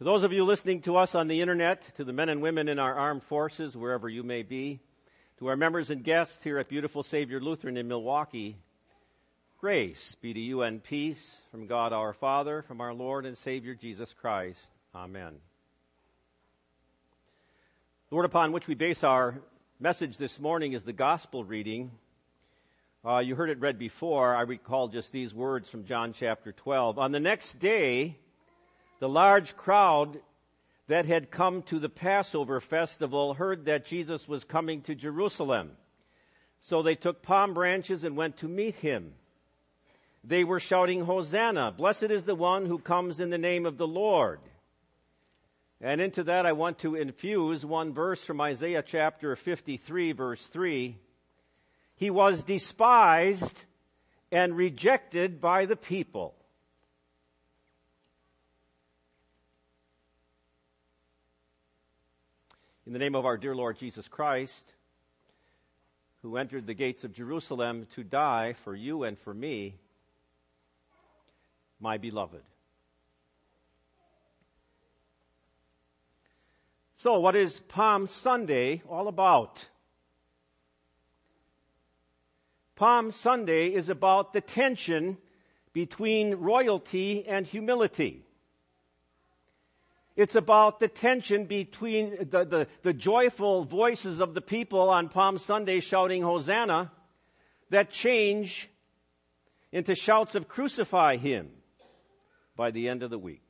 To those of you listening to us on the internet, to the men and women in our armed forces, wherever you may be, to our members and guests here at Beautiful Savior Lutheran in Milwaukee, grace be to you and peace from God our Father, from our Lord and Savior Jesus Christ. Amen. The word upon which we base our message this morning is the gospel reading. Uh, you heard it read before. I recall just these words from John chapter 12. On the next day, the large crowd that had come to the Passover festival heard that Jesus was coming to Jerusalem. So they took palm branches and went to meet him. They were shouting, Hosanna! Blessed is the one who comes in the name of the Lord. And into that, I want to infuse one verse from Isaiah chapter 53, verse 3. He was despised and rejected by the people. In the name of our dear Lord Jesus Christ, who entered the gates of Jerusalem to die for you and for me, my beloved. So, what is Palm Sunday all about? Palm Sunday is about the tension between royalty and humility. It's about the tension between the, the, the, joyful voices of the people on Palm Sunday shouting Hosanna that change into shouts of crucify him by the end of the week.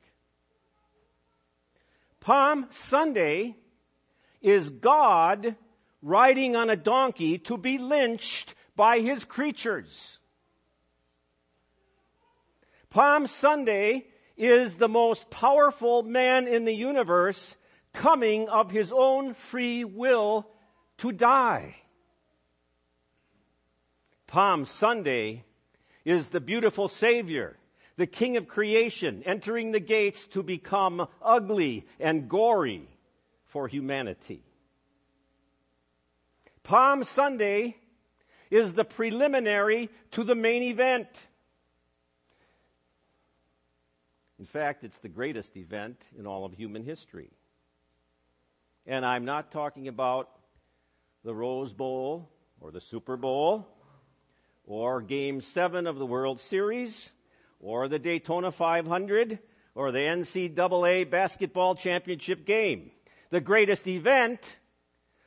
Palm Sunday is God riding on a donkey to be lynched by his creatures. Palm Sunday is the most powerful man in the universe coming of his own free will to die. Palm Sunday is the beautiful Savior the king of creation, entering the gates to become ugly and gory for humanity. Palm Sunday is the preliminary to the main event. In fact, it's the greatest event in all of human history. And I'm not talking about the Rose Bowl or the Super Bowl or Game 7 of the World Series or the Daytona 500 or the NCAA basketball championship game. The greatest event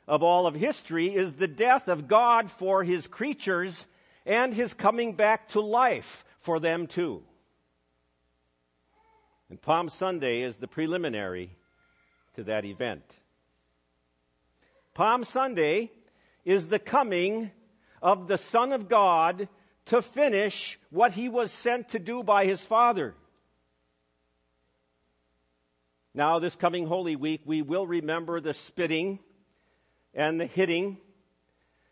of all of history is the death of God for his creatures and his coming back to life for them too. And Palm Sunday is the preliminary to that event. Palm Sunday is the coming of the Son of God to finish what he was sent to do by his Father. Now, this coming Holy Week, we will remember the spitting and the hitting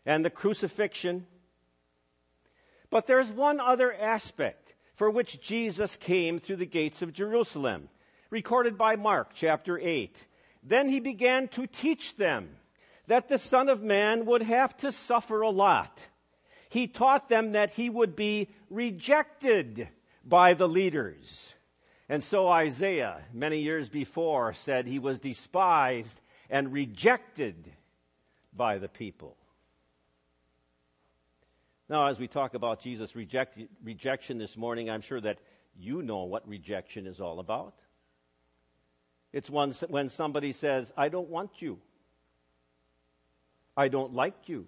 and the crucifixion. But there's one other aspect for which Jesus came through the gates of Jerusalem, recorded by Mark chapter 8. Then he began to teach them that the Son of Man would have to suffer a lot he taught them that he would be rejected by the leaders. And so Isaiah, many years before, said he was despised and rejected by the people. Now, as we talk about Jesus' reject, rejection this morning, I'm sure that you know what rejection is all about. It's when, when somebody says, I don't want you. I don't like you.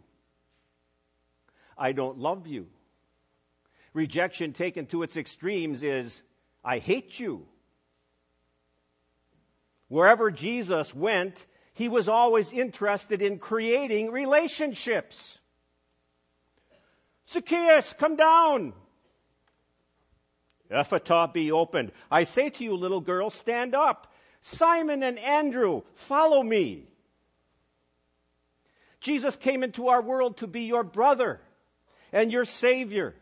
I don't love you. Rejection taken to its extremes is, I hate you. Wherever Jesus went, he was always interested in creating relationships. Zacchaeus, come down. Ephphatha be opened. I say to you, little girl, stand up. Simon and Andrew, follow me. Jesus came into our world to be your brother and your Savior.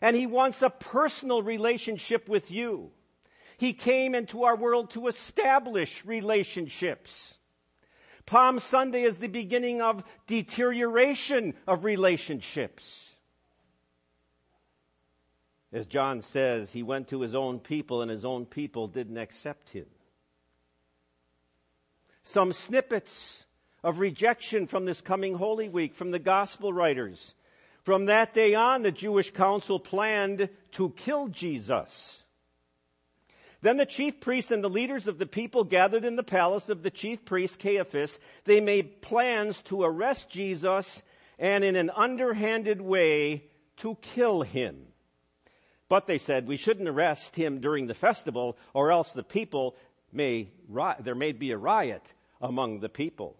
And He wants a personal relationship with you. He came into our world to establish relationships. Palm Sunday is the beginning of deterioration of relationships. As John says, he went to his own people and his own people didn't accept him. some snippets of rejection from this coming Holy Week from the gospel writers. From that day on, the Jewish council planned to kill Jesus. Then the chief priests and the leaders of the people gathered in the palace of the chief priest Caiaphas. They made plans to arrest Jesus and in an underhanded way to kill him. But they said, we shouldn't arrest him during the festival, or else the people may, there may be a riot among the people.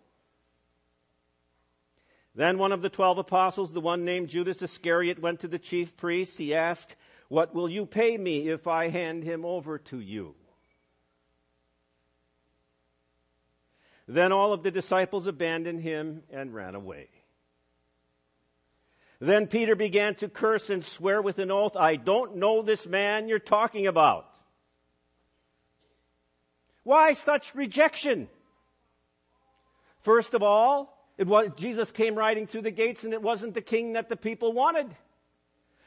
Then one of the twelve apostles, the one named Judas Iscariot, went to the chief priests. He asked, What will you pay me if I hand him over to you? Then all of the disciples abandoned him and ran away. Then Peter began to curse and swear with an oath, I don't know this man you're talking about. Why such rejection? First of all, was, Jesus came riding through the gates and it wasn't the king that the people wanted.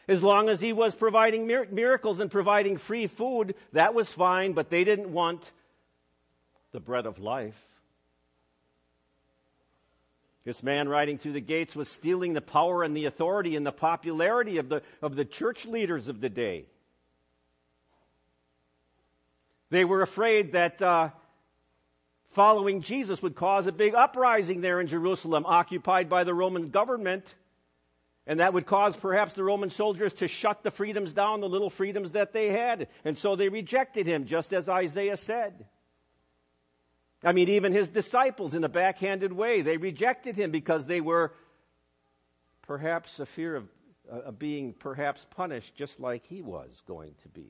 As long as he was providing miracles and providing free food, that was fine, but they didn't want the bread of life. This man riding through the gates was stealing the power and the authority and the popularity of the, of the church leaders of the day. They were afraid that uh, following Jesus would cause a big uprising there in Jerusalem, occupied by the Roman government. And that would cause perhaps the Roman soldiers to shut the freedoms down, the little freedoms that they had. And so they rejected him, just as Isaiah said. I mean, even his disciples, in a backhanded way, they rejected him because they were perhaps a fear of, uh, of being perhaps punished just like he was going to be.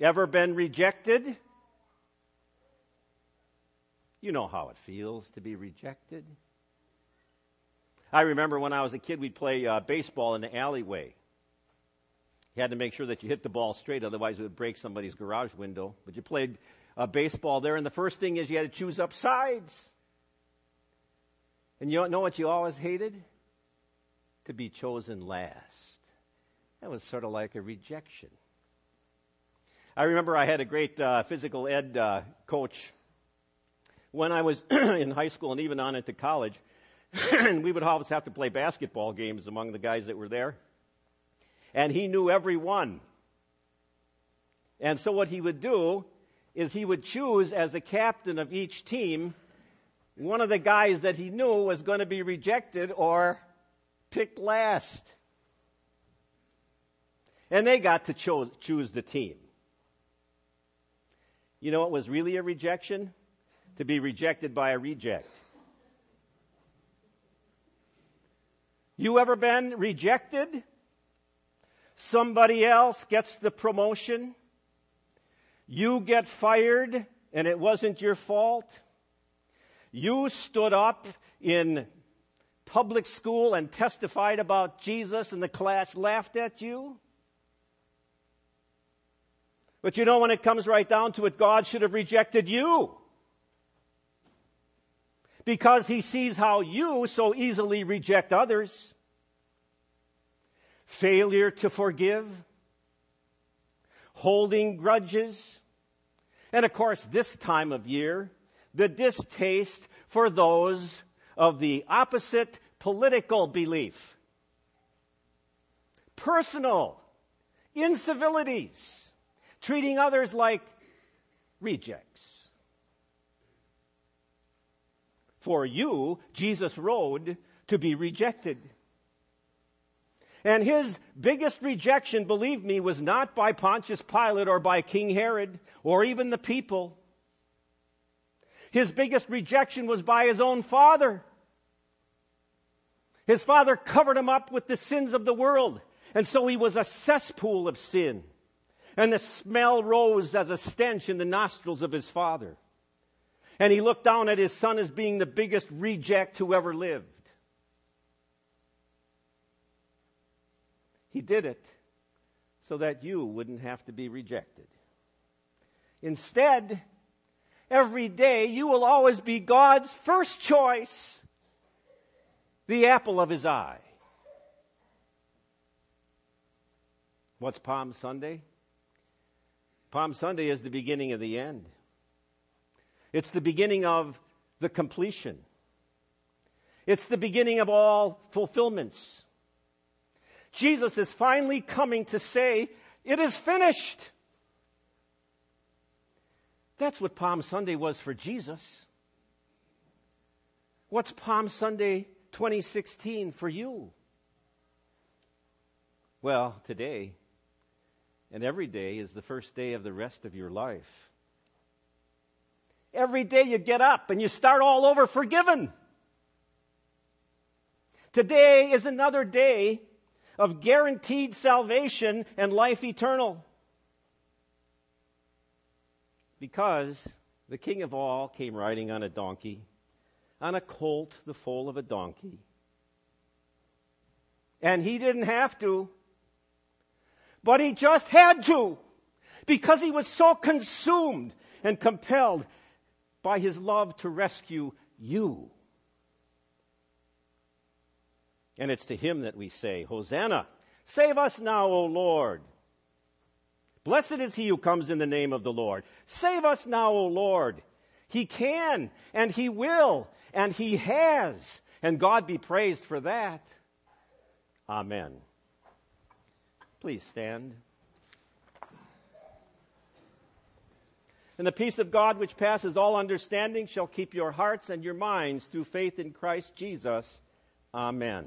Ever been rejected? You know how it feels to be rejected. I remember when I was a kid, we'd play uh, baseball in the alleyway. You had to make sure that you hit the ball straight, otherwise it would break somebody's garage window. But you played uh, baseball there, and the first thing is you had to choose up sides. And you know what you always hated? To be chosen last. That was sort of like a rejection. I remember I had a great uh, physical ed uh, coach when I was in high school and even on into college. and we would always have to play basketball games among the guys that were there and he knew every one. And so what he would do is he would choose as a captain of each team one of the guys that he knew was going to be rejected or picked last. And they got to cho- choose the team. You know what was really a rejection? To be rejected by a reject. You ever been rejected? Somebody else gets the promotion. You get fired and it wasn't your fault. You stood up in public school and testified about Jesus and the class laughed at you. But you know, when it comes right down to it, God should have rejected you. Because he sees how you so easily reject others failure to forgive, holding grudges, and of course, this time of year, the distaste for those of the opposite political belief. Personal incivilities, treating others like rejects. For you, Jesus rode to be rejected. And his biggest rejection, believe me, was not by Pontius Pilate or by King Herod or even the people. His biggest rejection was by his own father. His father covered him up with the sins of the world, and so he was a cesspool of sin. And the smell rose as a stench in the nostrils of his father. And he looked down at his son as being the biggest reject who ever lived. He did it so that you wouldn't have to be rejected. Instead, every day you will always be God's first choice, the apple of his eye. What's Palm Sunday? Palm Sunday is the beginning of the end. It's the beginning of the completion. It's the beginning of all fulfillments. Jesus is finally coming to say, It is finished. That's what Palm Sunday was for Jesus. What's Palm Sunday 2016 for you? Well, today and every day is the first day of the rest of your life. Every day you get up and you start all over forgiven. Today is another day of guaranteed salvation and life eternal. Because the King of all came riding on a donkey, on a colt, the foal of a donkey. And he didn't have to, but he just had to, because he was so consumed and compelled by his love to rescue you. And it's to him that we say, Hosanna, save us now, O Lord. Blessed is he who comes in the name of the Lord. Save us now, O Lord. He can, and he will, and he has. And God be praised for that. Amen. Please stand. And the peace of God, which passes all understanding, shall keep your hearts and your minds through faith in Christ Jesus. Amen.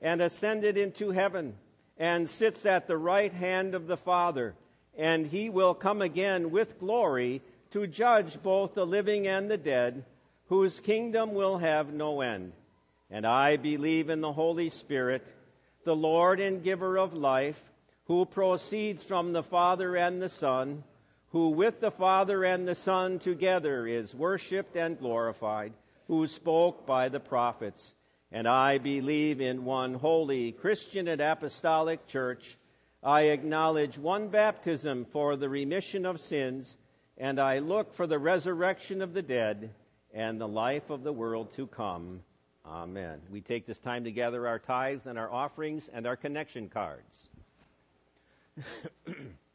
and ascended into heaven and sits at the right hand of the Father. And he will come again with glory to judge both the living and the dead, whose kingdom will have no end. And I believe in the Holy Spirit, the Lord and giver of life, who proceeds from the Father and the Son, who with the Father and the Son together is worshiped and glorified, who spoke by the prophets. And I believe in one holy Christian and apostolic church. I acknowledge one baptism for the remission of sins, and I look for the resurrection of the dead and the life of the world to come. Amen. We take this time to gather our tithes and our offerings and our connection cards.